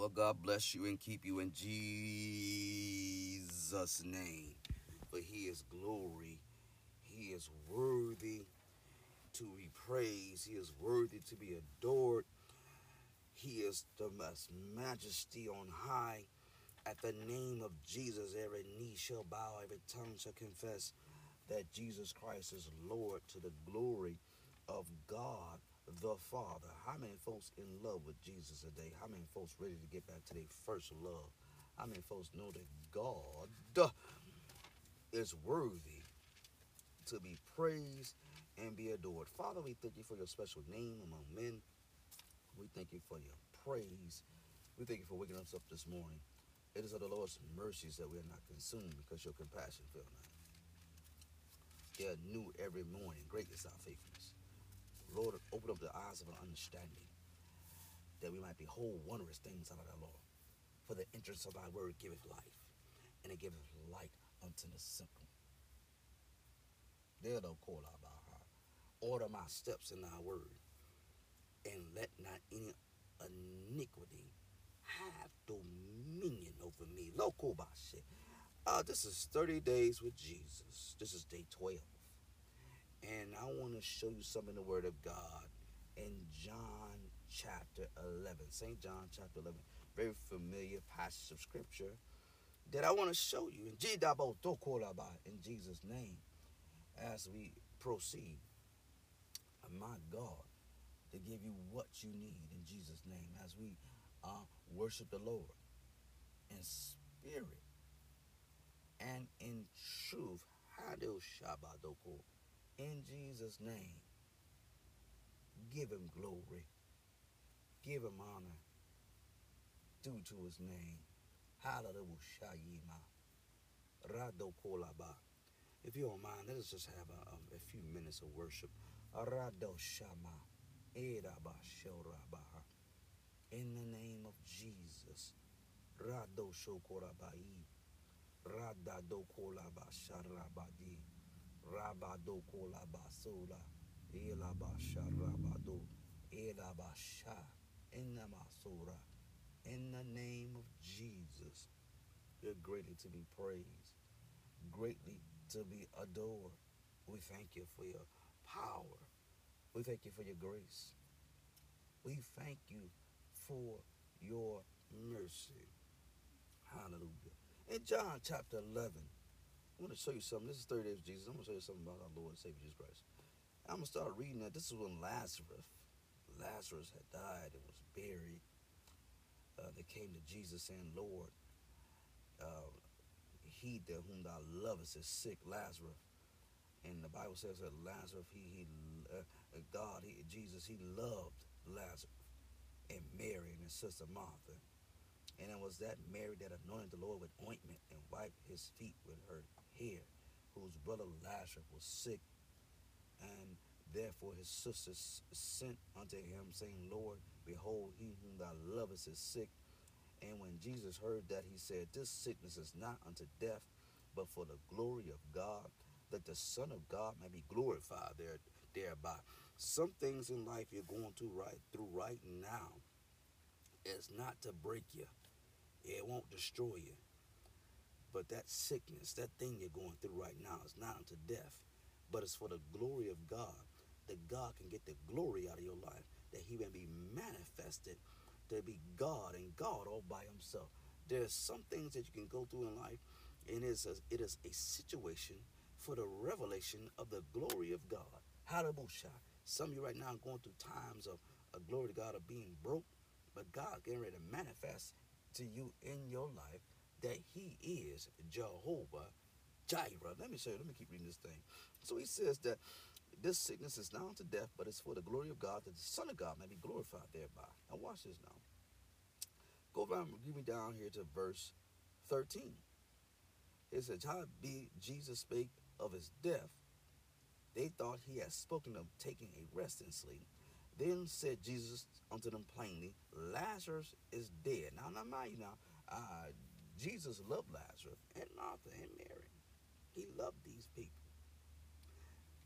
Well, God bless you and keep you in Jesus' name. For he is glory. He is worthy to be praised. He is worthy to be adored. He is the most majesty on high. At the name of Jesus, every knee shall bow, every tongue shall confess that Jesus Christ is Lord to the glory of God the Father. How many folks in love with Jesus today? How many folks ready to get back to their first love? How many folks know that God is worthy to be praised and be adored? Father, we thank you for your special name among men. We thank you for your praise. We thank you for waking us up this morning. It is of the Lord's mercies that we are not consumed because your compassion fail not. They are new every morning. Great is our faithfulness. Lord, open up the eyes of our understanding that we might behold wondrous things out of thy law. For the entrance of thy word giveth life, and it giveth light unto the simple. There don't call out by heart. Order my steps in thy word, and let not any iniquity have dominion over me. Local by shit. Uh, this is 30 days with Jesus. This is day 12. And I want to show you something in the Word of God in John chapter 11. St. John chapter 11. Very familiar passage of Scripture that I want to show you in Jesus' name as we proceed. My God, to give you what you need in Jesus' name as we uh, worship the Lord in spirit and in truth. Hadil in Jesus' name. Give him glory. Give him honor due to his name. Hallelujah. If you don't mind, let us just have a, um, a few minutes of worship. In the name of Jesus. Rado Shokorabai. Kolaba Sharabadi. Rabado Kolabasola, Elabasha Rabado, Elabasha, Enamasora. In the name of Jesus, you're greatly to be praised, greatly to be adored. We thank you for your power. We thank you for your grace. We thank you for your mercy. Hallelujah. In John chapter 11, I'm to show you something. This is 30 Days of Jesus. I'm going to show you something about our Lord and Savior Jesus Christ. I'm going to start reading that. This is when Lazarus, Lazarus had died and was buried. Uh, they came to Jesus saying, Lord, uh, he that whom thou lovest is sick, Lazarus. And the Bible says that Lazarus, he, he uh, God, he, Jesus, he loved Lazarus and Mary and his sister Martha. And it was that Mary that anointed the Lord with ointment and wiped his feet with her hair, whose brother Lazarus was sick. And therefore his sisters sent unto him, saying, Lord, behold, he whom thou lovest is sick. And when Jesus heard that, he said, This sickness is not unto death, but for the glory of God, that the Son of God may be glorified there, thereby. Some things in life you're going through right through right now is not to break you. It won't destroy you. But that sickness, that thing you're going through right now is not unto death, but it's for the glory of God. That God can get the glory out of your life. That he may be manifested to be God and God all by himself. There's some things that you can go through in life, and it is a, it is a situation for the revelation of the glory of God. Hallelujah. Some of you right now are going through times of a glory to God of being broke, but God getting ready to manifest to you in your life that he is Jehovah Jireh. Let me show you. Let me keep reading this thing. So he says that this sickness is not unto death, but it's for the glory of God, that the Son of God may be glorified thereby. Now watch this now. Go down, give me down here to verse 13. It says, How be Jesus spake of his death, they thought he had spoken of taking a rest and sleep. Then said Jesus unto them plainly, Lazarus is dead. Now, now mind you now, uh, Jesus loved Lazarus and Martha and Mary. He loved these people.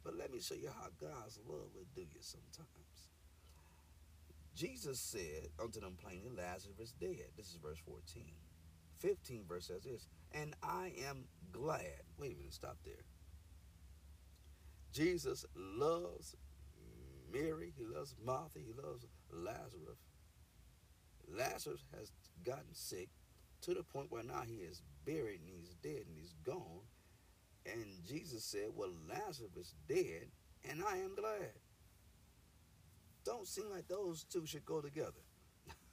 But let me show you how God's love will do you sometimes. Jesus said unto them plainly, Lazarus is dead. This is verse 14. 15 verse says this, and I am glad. Wait a minute, stop there. Jesus loves Mary, he loves Martha, he loves Lazarus. Lazarus has gotten sick to the point where now he is buried and he's dead and he's gone. And Jesus said, Well, Lazarus is dead, and I am glad. Don't seem like those two should go together.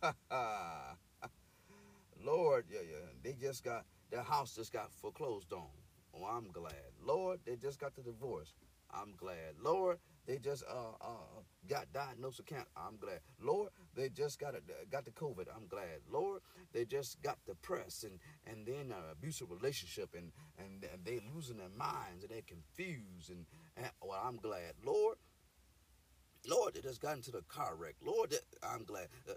Lord, yeah, yeah. They just got their house just got foreclosed on. Oh, I'm glad. Lord, they just got the divorce. I'm glad. Lord, they just uh, uh, got diagnosed with cancer. I'm glad. Lord, they just got a, got the COVID. I'm glad. Lord, they just got depressed and and then an abusive relationship and and, they losing their minds and they're confused and, and well, I'm glad. Lord, Lord, they just got into the car wreck. Lord, I'm glad. Uh,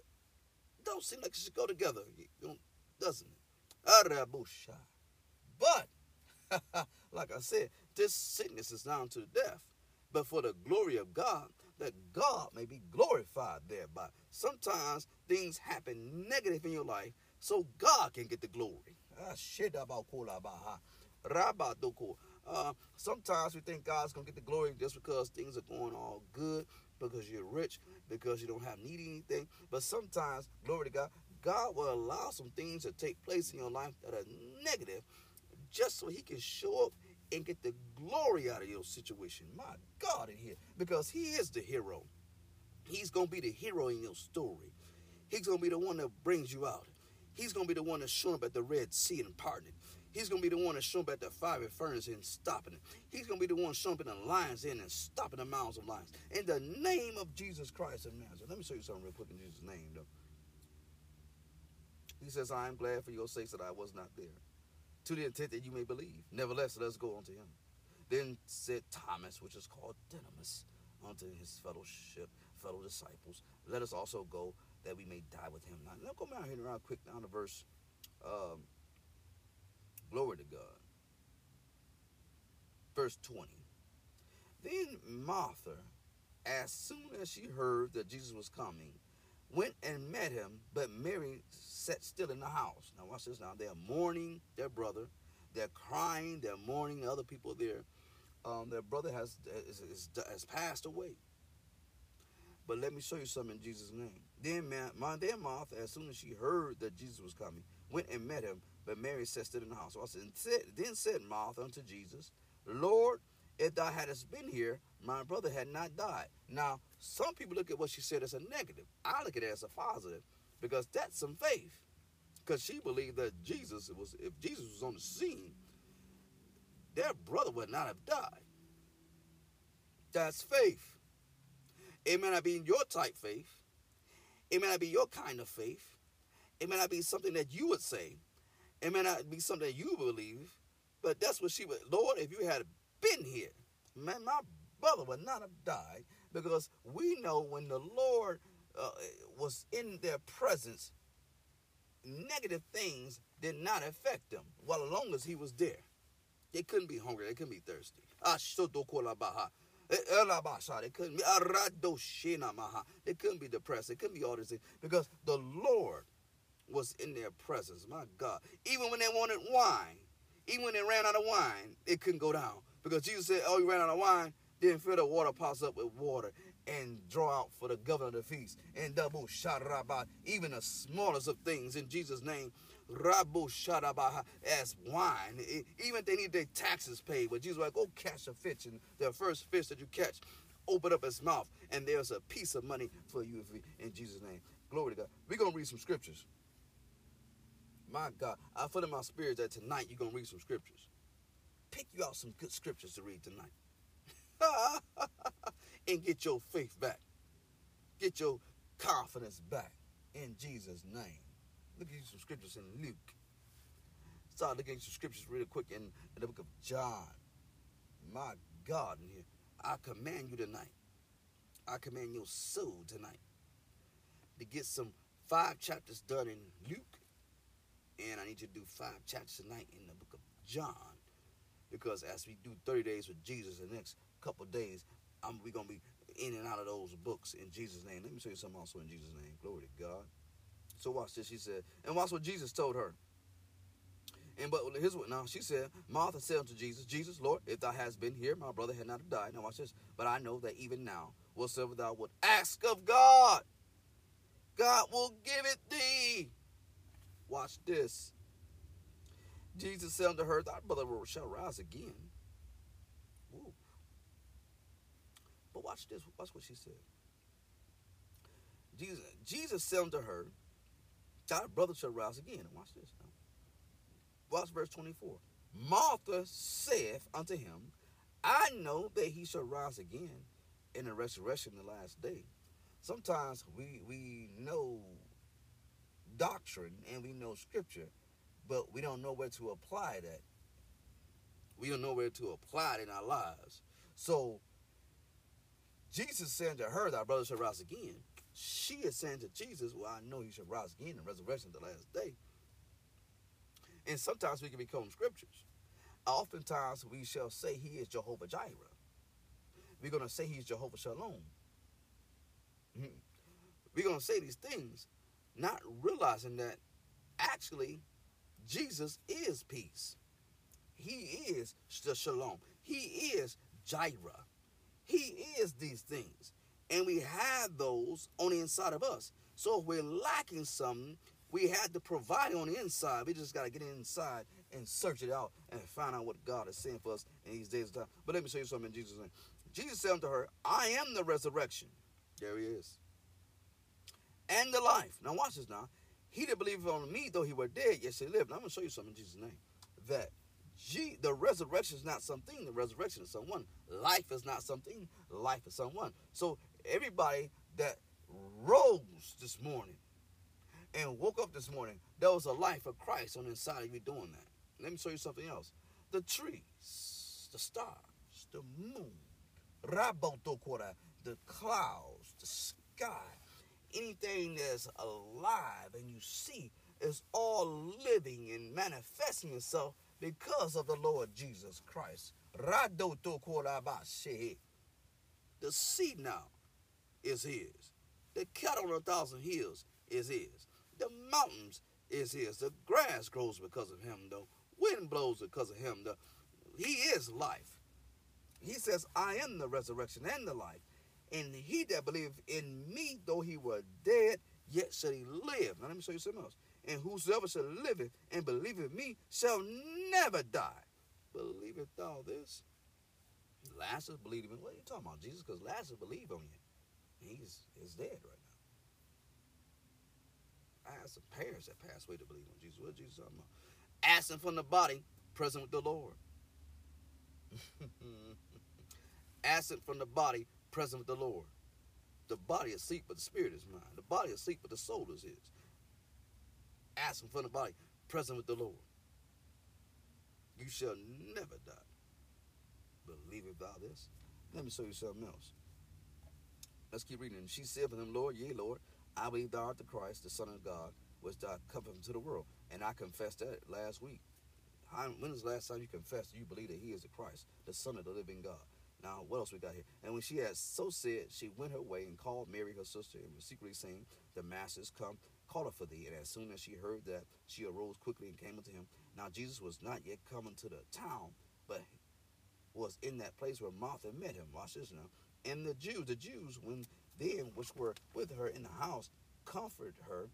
don't seem like it should go together, doesn't it? But, like I said, this sickness is down to death but for the glory of God, that God may be glorified thereby. Sometimes things happen negative in your life so God can get the glory. Ah, uh, sometimes we think God's going to get the glory just because things are going all good, because you're rich, because you don't have need anything. But sometimes, glory to God, God will allow some things to take place in your life that are negative just so he can show up and get the glory out of your situation. My God, in here. Because He is the hero. He's going to be the hero in your story. He's going to be the one that brings you out. He's going to be the one that's showing up at the Red Sea and parting it. He's going to be the one that's showing up at the fiery furnace and stopping it. He's going to be the one showing up in the lion's den and stopping the mouths of lions. In the name of Jesus Christ of Nazareth. Let me show you something real quick in Jesus' name, though. He says, I am glad for your sakes that I was not there to the intent that you may believe. Nevertheless, let us go unto him. Then said Thomas, which is called Didymus, unto his fellowship, fellow disciples, let us also go that we may die with him. Now, let's go down here around quick down to verse, um, glory to God. Verse 20. Then Martha, as soon as she heard that Jesus was coming, went and met him, but Mary sat still in the house. Now watch this now. They're mourning their brother. They're crying. They're mourning other people there. Um, their brother has, is, is, has passed away. But let me show you something in Jesus' name. Then my then Martha, as soon as she heard that Jesus was coming, went and met him. But Mary sat still in the house. So I said, then said Martha unto Jesus, Lord, if thou hadst been here, my brother had not died. Now, some people look at what she said as a negative. I look at it as a positive because that's some faith. Because she believed that Jesus was, if Jesus was on the scene, their brother would not have died. That's faith. It may not be your type faith. It may not be your kind of faith. It may not be something that you would say. It may not be something that you believe. But that's what she would. Lord, if you had been here, man, my brother would not have died because we know when the Lord uh, was in their presence, negative things did not affect them while as long as he was there. They couldn't be hungry, they couldn't be thirsty. They couldn't be they couldn't be depressed, they couldn't be all these things because the Lord was in their presence. My God. Even when they wanted wine, even when they ran out of wine, it couldn't go down. Because Jesus said, Oh, you ran out of wine, then fill the water pots up with water and draw out for the governor of the feast. And double sharabat, even the smallest of things in Jesus' name. Rabu sharabaha as wine. even if they need their taxes paid. But Jesus was like, go catch a fish. And the first fish that you catch, open up its mouth. And there's a piece of money for you in Jesus' name. Glory to God. We're to read some scriptures. My God, I feel in my spirit that tonight you're to read some scriptures. Pick you out some good scriptures to read tonight. and get your faith back. Get your confidence back in Jesus' name. Look at you some scriptures in Luke. Start looking at some scriptures really quick in, in the book of John. My God. I command you tonight. I command your soul tonight to get some five chapters done in Luke. And I need you to do five chapters tonight in the book of John. Because as we do 30 days with Jesus the next couple days, I'm, we're going to be in and out of those books in Jesus' name. Let me show you something also in Jesus' name. Glory to God. So watch this. She said, and watch what Jesus told her. And but here's what now she said, Martha said unto Jesus, Jesus, Lord, if thou hast been here, my brother had not died. Now watch this. But I know that even now, whatsoever thou would ask of God, God will give it thee. Watch this. Jesus said unto her, Thy brother shall rise again. But watch this. Watch what she said. Jesus, Jesus said unto her, Thy brother shall rise again. And watch this now. Watch verse 24. Martha saith unto him, I know that he shall rise again in the resurrection in the last day. Sometimes we we know doctrine and we know scripture, but we don't know where to apply that. We don't know where to apply it in our lives. So Jesus said to her, Thy brother shall rise again. She is saying to Jesus, Well, I know he shall rise again in resurrection the last day. And sometimes we can become scriptures. Oftentimes we shall say he is Jehovah Jireh. We're going to say he's Jehovah Shalom. Mm-hmm. We're going to say these things, not realizing that actually Jesus is peace. He is the Shalom. He is Jireh. He is these things. And we have those on the inside of us. So if we're lacking something, we had to provide it on the inside. We just got to get inside and search it out and find out what God is saying for us in these days of time. But let me show you something in Jesus' name. Jesus said unto her, I am the resurrection. There he is. And the life. Now watch this now. He that believeth on me, though he were dead, yet shall live. Now I'm going to show you something in Jesus' name. That G, the resurrection is not something. The resurrection is someone. Life is not something. Life is someone. So everybody that rose this morning and woke up this morning, there was a life of Christ on the inside of you doing that. Let me show you something else. The trees, the stars, the moon, the clouds, the sky, anything that's alive and you see is all living and manifesting itself because of the Lord Jesus Christ. The sea now is his. The cattle on a thousand hills is his. The mountains is his. The grass grows because of him, The Wind blows because of him, though. He is life. He says, I am the resurrection and the life. And he that believeth in me, though he were dead, yet shall he live. Now let me show you something else. And whosoever shall live and believeth me shall never die. Believeth thou this? Lazarus believed in What are you talking about, Jesus? Because Lazarus believed on you. He's, he's dead right now. I had some parents that passed away to believe on Jesus. What Jesus talking about? Absent from the body, present with the Lord. Absent from the body, present with the Lord. The body is asleep, but the spirit is mine. The body is asleep, but the soul is his. Absent from the body, present with the Lord. You shall never die. Believe it about this. Let me show you something else. Let's keep reading. she said to him, Lord, yea, Lord, I believe thou art the Christ, the Son of God, which thou come into the world. And I confessed that last week. when was the last time you confessed you believe that he is the Christ, the Son of the living God? Now, what else we got here? And when she had so said, she went her way and called Mary, her sister, and was secretly saying, The master's come, call her for thee. And as soon as she heard that, she arose quickly and came unto him. Now, Jesus was not yet come into the town, but was in that place where Martha met him. Watch this now. And the Jews, the Jews, when then which were with her in the house, comforted her,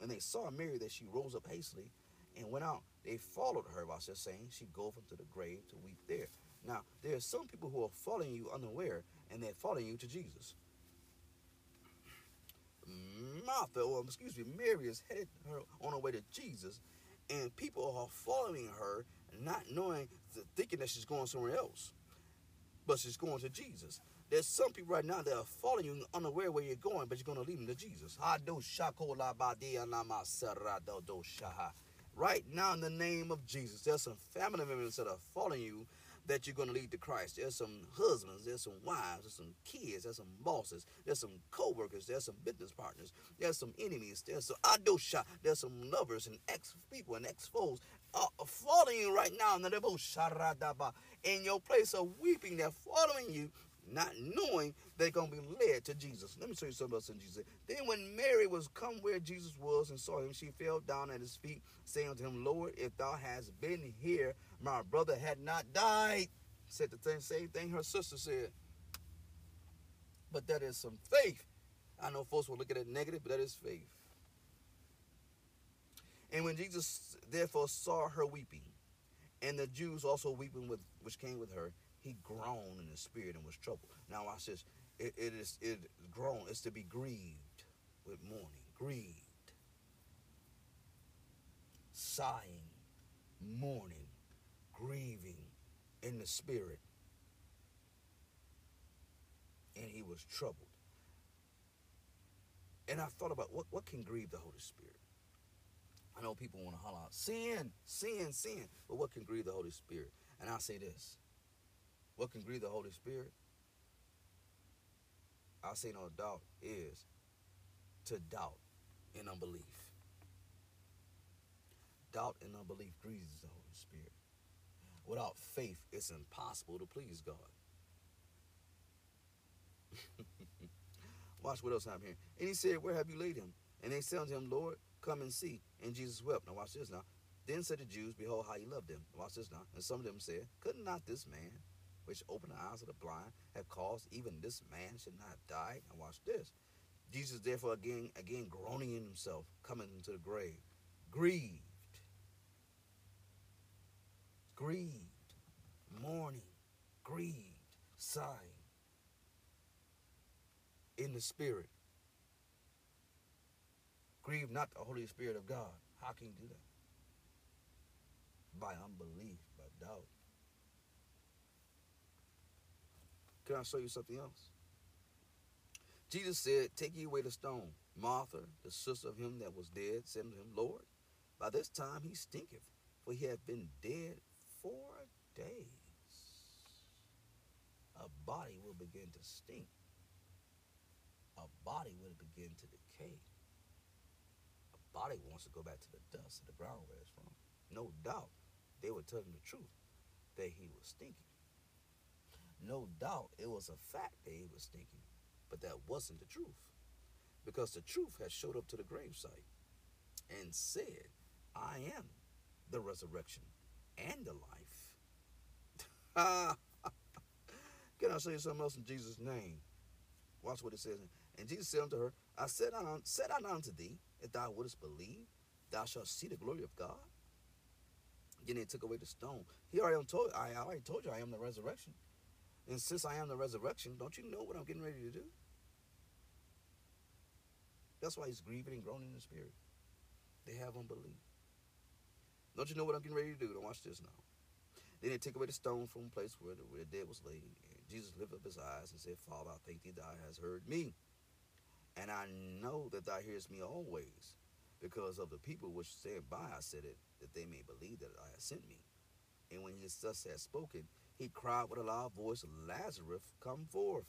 and they saw Mary that she rose up hastily and went out. They followed her, while she's saying, She goeth into the grave to weep there. Now, there are some people who are following you unaware, and they're following you to Jesus. Martha, or um, excuse me, Mary is headed her on her way to Jesus, and people are following her, not knowing, thinking that she's going somewhere else, but she's going to Jesus. There's some people right now that are following you unaware where you're going, but you're going to lead them to Jesus. Right now, in the name of Jesus, there's some family members that are following you that you're going to lead to Christ. There's some husbands, there's some wives, there's some kids, there's some bosses, there's some co-workers, there's some business partners, there's some enemies, there's some adosha, there's some lovers and ex-people and ex-foes uh, following you right now in your place of weeping. They're following you not knowing they're going to be led to Jesus. Let me show you something else in Jesus. Then when Mary was come where Jesus was and saw him, she fell down at his feet, saying unto him, Lord, if thou hadst been here, my brother had not died. Said the same thing her sister said. But that is some faith. I know folks will look at it negative, but that is faith. And when Jesus therefore saw her weeping, and the Jews also weeping with which came with her, he groaned in the spirit and was troubled. Now I says It, it is it groan is to be grieved with mourning, grieved, sighing, mourning, grieving in the spirit. And he was troubled. And I thought about what, what can grieve the Holy Spirit? I know people want to holler out, sin, sin, sin. But what can grieve the Holy Spirit? And i say this what can grieve the Holy Spirit? I say no doubt is to doubt and unbelief. Doubt and unbelief grieves the Holy Spirit. Without faith, it's impossible to please God. Watch what else I'm here. And he said, Where have you laid him? And they said unto him, Lord, come and see. And Jesus wept. Now watch this now. Then said the Jews, Behold how he loved them. Watch this now. And some of them said, Could not this man, which opened the eyes of the blind, have caused even this man should not died? Now watch this. Jesus therefore again again groaning in himself, coming into the grave, grieved, grieved, mourning, grieved, sighing in the spirit. Grieve not the Holy Spirit of God. How can you do that? By unbelief, by doubt. Can I show you something else? Jesus said, Take ye away the stone. Martha, the sister of him that was dead, said unto him, Lord, by this time he stinketh, for he hath been dead four days. A body will begin to stink. A body will begin to decay A body wants to go back to the dust of the ground where it's from. No doubt they were telling the truth that he was stinking. No doubt it was a fact that he was stinking, but that wasn't the truth. Because the truth had showed up to the gravesite and said, I am the resurrection and the life. Can I say something else in Jesus' name? Watch what it says. And Jesus said unto her, I said, unto, said I unto thee, if thou wouldst believe, thou shalt see the glory of God. Then they took away the stone. He already told I already told you I am the resurrection. And since I am the resurrection, don't you know what I'm getting ready to do? That's why he's grieving and groaning in the spirit. They have unbelief. Don't you know what I'm getting ready to do? Don't watch this now. Then they take away the stone from the place where the, where the dead was laid. And Jesus lifted up his eyes and said, Father, I thank thee thou hast heard me. And I know that thou hearest me always, because of the people which stand by I said it, that they may believe that I have sent me. And when he thus had spoken, he cried with a loud voice, Lazarus, come forth.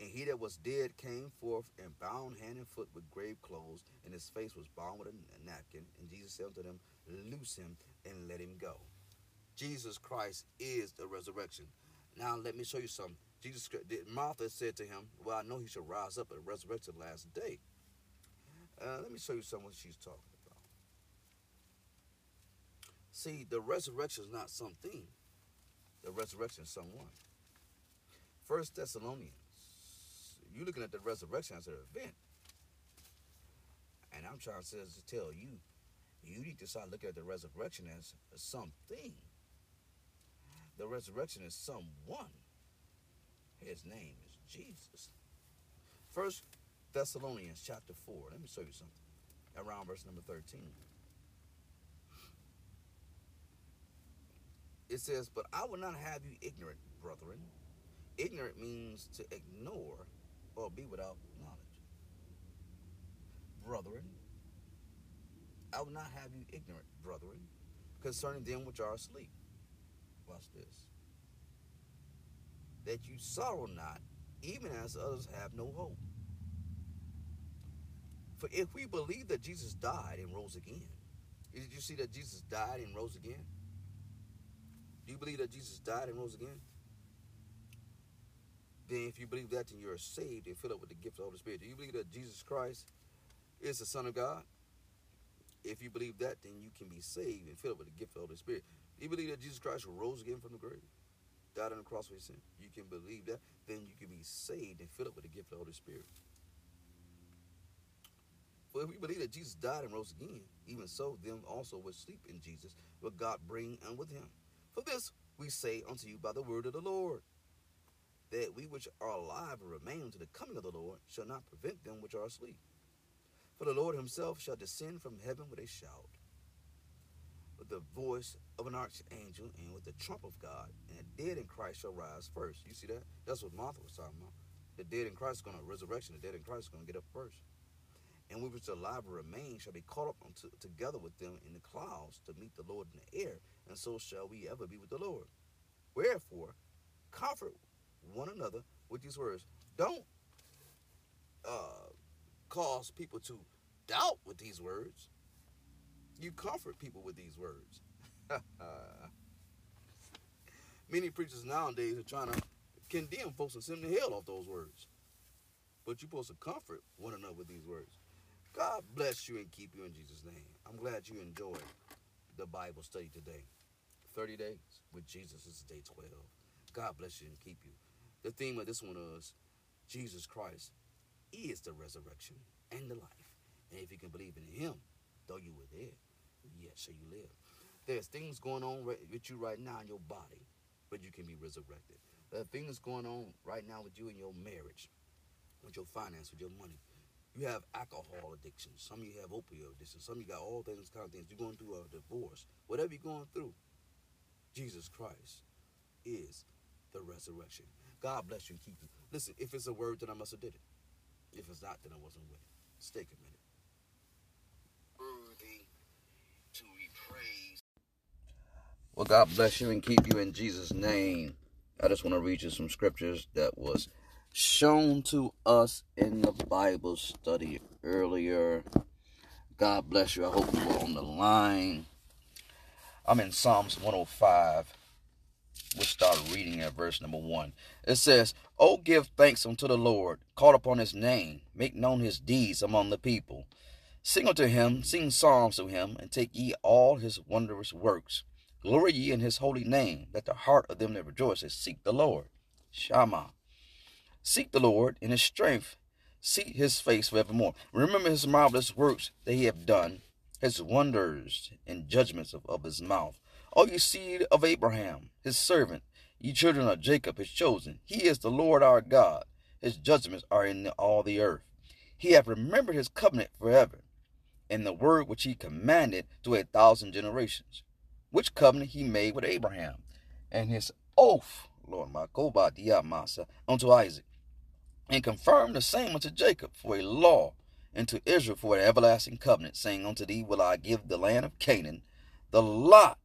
And he that was dead came forth and bound hand and foot with grave clothes, and his face was bound with a napkin. And Jesus said unto them, Loose him and let him go. Jesus Christ is the resurrection. Now let me show you something. Jesus, Martha said to him, Well, I know he shall rise up at the resurrection last day. Uh, let me show you something she's talking about. See, the resurrection is not something, the resurrection is someone. First Thessalonians, you're looking at the resurrection as an event. And I'm trying to tell you, you need to start looking at the resurrection as something. The resurrection is someone. His name is Jesus. First Thessalonians chapter 4. Let me show you something. Around verse number 13. It says, But I will not have you ignorant, brethren. Ignorant means to ignore or be without knowledge. Brethren, I will not have you ignorant, brethren, concerning them which are asleep. Watch this that you sorrow not, even as others have no hope. For if we believe that Jesus died and rose again, did you see that Jesus died and rose again? Do you believe that Jesus died and rose again? Then if you believe that, then you're saved and filled up with the gift of the Holy Spirit. Do you believe that Jesus Christ is the Son of God? If you believe that, then you can be saved and filled up with the gift of the Holy Spirit. Do you believe that Jesus Christ rose again from the grave? Died on the cross for your sin. You can believe that, then you can be saved and filled up with the gift of the Holy Spirit. For if we believe that Jesus died and rose again, even so, them also which sleep in Jesus will God bring and with him. For this we say unto you by the word of the Lord, that we which are alive and remain unto the coming of the Lord shall not prevent them which are asleep. For the Lord himself shall descend from heaven with a shout, with the voice of an archangel, and with the trump of God, and the dead in Christ shall rise first. You see that? That's what Martha was talking about. The dead in Christ is going to resurrection. The dead in Christ is going to get up first. And we which are alive and remain shall be caught up unto, together with them in the clouds to meet the Lord in the air, and so shall we ever be with the Lord. Wherefore, comfort one another with these words. Don't uh, cause people to doubt with these words. You comfort people with these words. Many preachers nowadays are trying to condemn folks and send them to hell off those words. But you're supposed to comfort one another with these words. God bless you and keep you in Jesus' name. I'm glad you enjoyed the Bible study today. 30 days with Jesus is day 12. God bless you and keep you. The theme of this one is Jesus Christ is the resurrection and the life. And if you can believe in him, though you were dead, yet shall you live. There's things going on with you right now in your body, but you can be resurrected. There are things going on right now with you in your marriage, with your finance, with your money. You have alcohol addiction. Some of you have opioid addiction. Some of you got all things kind of things. You're going through a divorce. Whatever you're going through, Jesus Christ is the resurrection. God bless you and keep you. Listen, if it's a word, then I must have did it. If it's not, then I wasn't with it. Stay committed. Worthy to be praised. Well, God bless you and keep you in Jesus' name. I just want to read you some scriptures that was shown to us in the Bible study earlier. God bless you. I hope you were on the line. I'm in Psalms 105 we'll start reading at verse number one. It says, Oh, give thanks unto the Lord, call upon his name, make known his deeds among the people. Sing unto him, sing psalms to him, and take ye all his wondrous works. Glory ye in his holy name, that the heart of them that rejoices seek the Lord. Shama. Seek the Lord in his strength, seek his face forevermore. Remember his marvelous works that he hath done, his wonders and judgments of, of his mouth. O ye seed of Abraham, his servant, ye children of Jacob, his chosen. He is the Lord our God. His judgments are in all the earth. He hath remembered his covenant forever, and the word which he commanded to a thousand generations, which covenant he made with Abraham, and his oath, Lord my Masa, unto Isaac, and confirmed the same unto Jacob for a law, and to Israel for an everlasting covenant, saying, Unto thee will I give the land of Canaan, the lot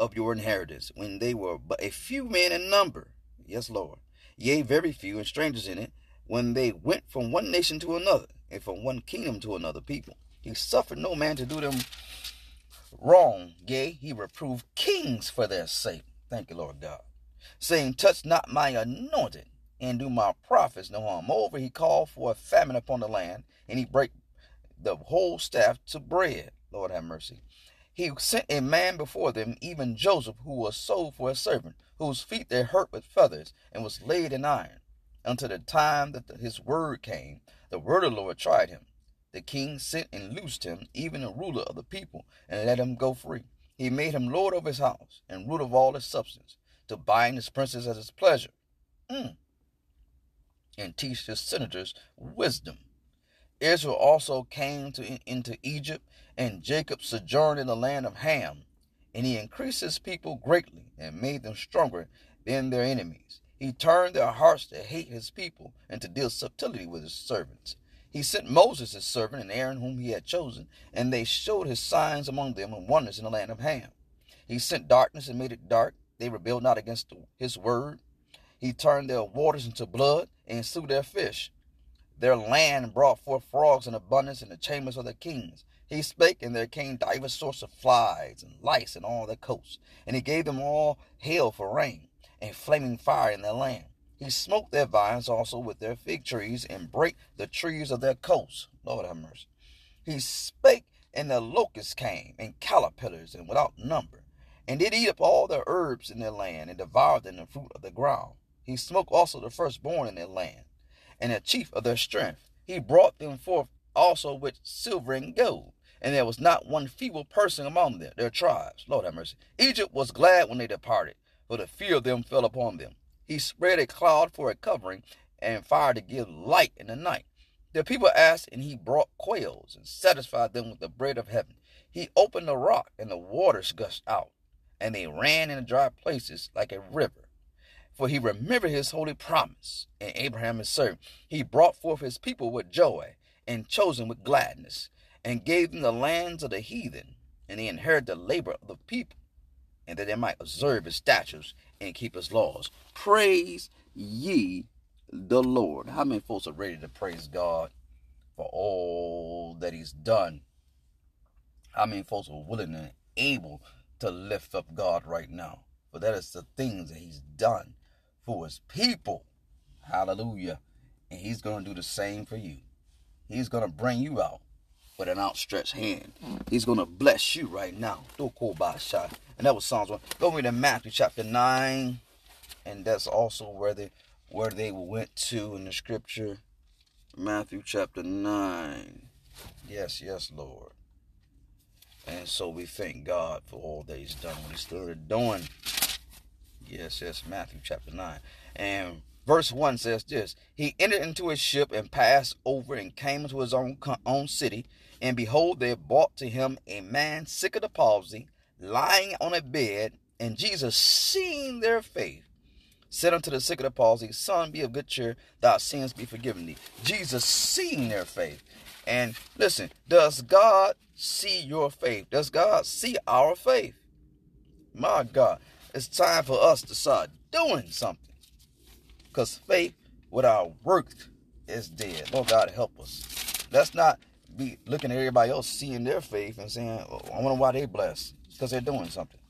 of your inheritance when they were but a few men in number. Yes, Lord. Yea, very few and strangers in it, when they went from one nation to another, and from one kingdom to another people. He suffered no man to do them wrong. Yea, he reproved kings for their sake. Thank you, Lord God. Saying, Touch not my anointed, and do my prophets no harm. Moreover, he called for a famine upon the land, and he break the whole staff to bread. Lord have mercy. He sent a man before them, even Joseph, who was sold for a servant, whose feet they hurt with feathers, and was laid in iron. Until the time that the, his word came, the word of the Lord tried him. The king sent and loosed him, even the ruler of the people, and let him go free. He made him lord of his house, and root of all his substance, to bind his princes at his pleasure, mm. and teach his senators wisdom. Israel also came to, into Egypt, and Jacob sojourned in the land of Ham. And he increased his people greatly and made them stronger than their enemies. He turned their hearts to hate his people and to deal subtlety with his servants. He sent Moses his servant and Aaron whom he had chosen, and they showed his signs among them and wonders in the land of Ham. He sent darkness and made it dark. They rebelled not against his word. He turned their waters into blood and slew their fish. Their land brought forth frogs in abundance in the chambers of the kings. He spake, and there came divers sorts of flies and lice in all their coasts. And he gave them all hail for rain, and flaming fire in their land. He smote their vines also with their fig trees, and brake the trees of their coasts. Lord have mercy. He spake, and the locusts came, and caterpillars, and without number, and did eat up all the herbs in their land, and devoured them the fruit of the ground. He smote also the firstborn in their land, and the chief of their strength. He brought them forth also with silver and gold, and there was not one feeble person among them, their tribes. Lord have mercy. Egypt was glad when they departed, for the fear of them fell upon them. He spread a cloud for a covering, and fire to give light in the night. The people asked, and he brought quails and satisfied them with the bread of heaven. He opened the rock, and the waters gushed out, and they ran in the dry places like a river. For he remembered his holy promise, and Abraham his servant. He brought forth his people with joy, and chosen with gladness, and gave them the lands of the heathen, and they inherited the labor of the people, and that they might observe his statutes and keep his laws. Praise ye the Lord. How many folks are ready to praise God for all that He's done? How many folks are willing and able to lift up God right now? For that is the things that He's done for His people. Hallelujah. And He's going to do the same for you. He's going to bring you out with an outstretched hand. He's going to bless you right now. A. And that was Psalms 1. Go read to Matthew chapter 9. And that's also where they where they went to in the scripture. Matthew chapter 9. Yes, yes, Lord. And so we thank God for all that He's done, what He's still doing. Yes, yes, Matthew chapter 9. And verse 1 says this He entered into his ship and passed over and came into his own, own city. And behold, they brought to him a man sick of the palsy, lying on a bed. And Jesus, seeing their faith, said unto the sick of the palsy, Son, be of good cheer, thy sins be forgiven thee. Jesus seeing their faith. And listen, does God see your faith? Does God see our faith? My God, it's time for us to start doing something. Because faith without work is dead. Lord God, help us. Let's not be looking at everybody else seeing their faith and saying, oh, I wonder why they blessed. Because they're doing something.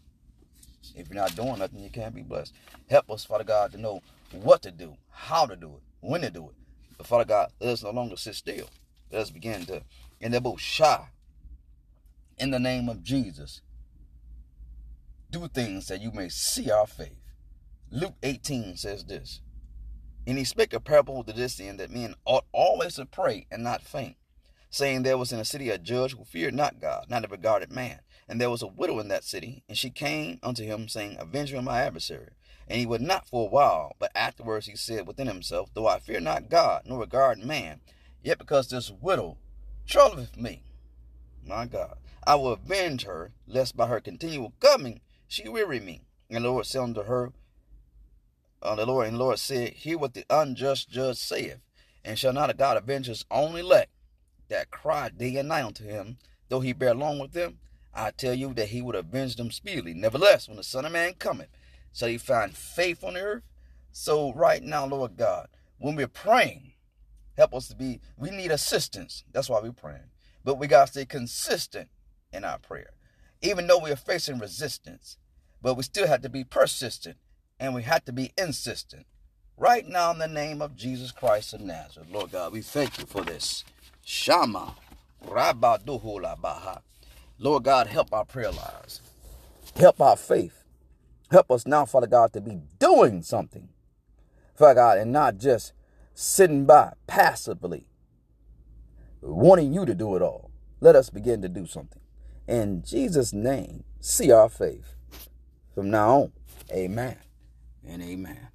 If you're not doing nothing, you can't be blessed. Help us, Father God, to know what to do, how to do it, when to do it. But Father God, let us no longer sit still. Let us begin to, and they're both shy. In the name of Jesus, do things that you may see our faith. Luke 18 says this. And he spake a parable to this end that men ought always to pray and not faint, saying there was in a city a judge who feared not God, neither regarded man. And there was a widow in that city, and she came unto him, saying, Avenge on my adversary. And he would not for a while, but afterwards he said within himself, Though I fear not God, nor regard man, yet because this widow troubleth me, my God, I will avenge her, lest by her continual coming she weary me. And the Lord said unto her, uh, the Lord and the Lord said, Hear what the unjust judge saith, and shall not a God avenge his own elect cry day and night unto him, though he bear long with them? I tell you that he would avenge them speedily. Nevertheless, when the Son of Man cometh, shall he find faith on the earth? So right now, Lord God, when we're praying, help us to be, we need assistance. That's why we're praying. But we got to stay consistent in our prayer. Even though we are facing resistance, but we still have to be persistent and we have to be insistent. Right now, in the name of Jesus Christ of Nazareth, Lord God, we thank you for this. Shama, Rabaduhula Baha. Lord God, help our prayer lives. Help our faith. Help us now, Father God, to be doing something, Father God, and not just sitting by passively, wanting you to do it all. Let us begin to do something. In Jesus' name, see our faith. From now on, amen and amen.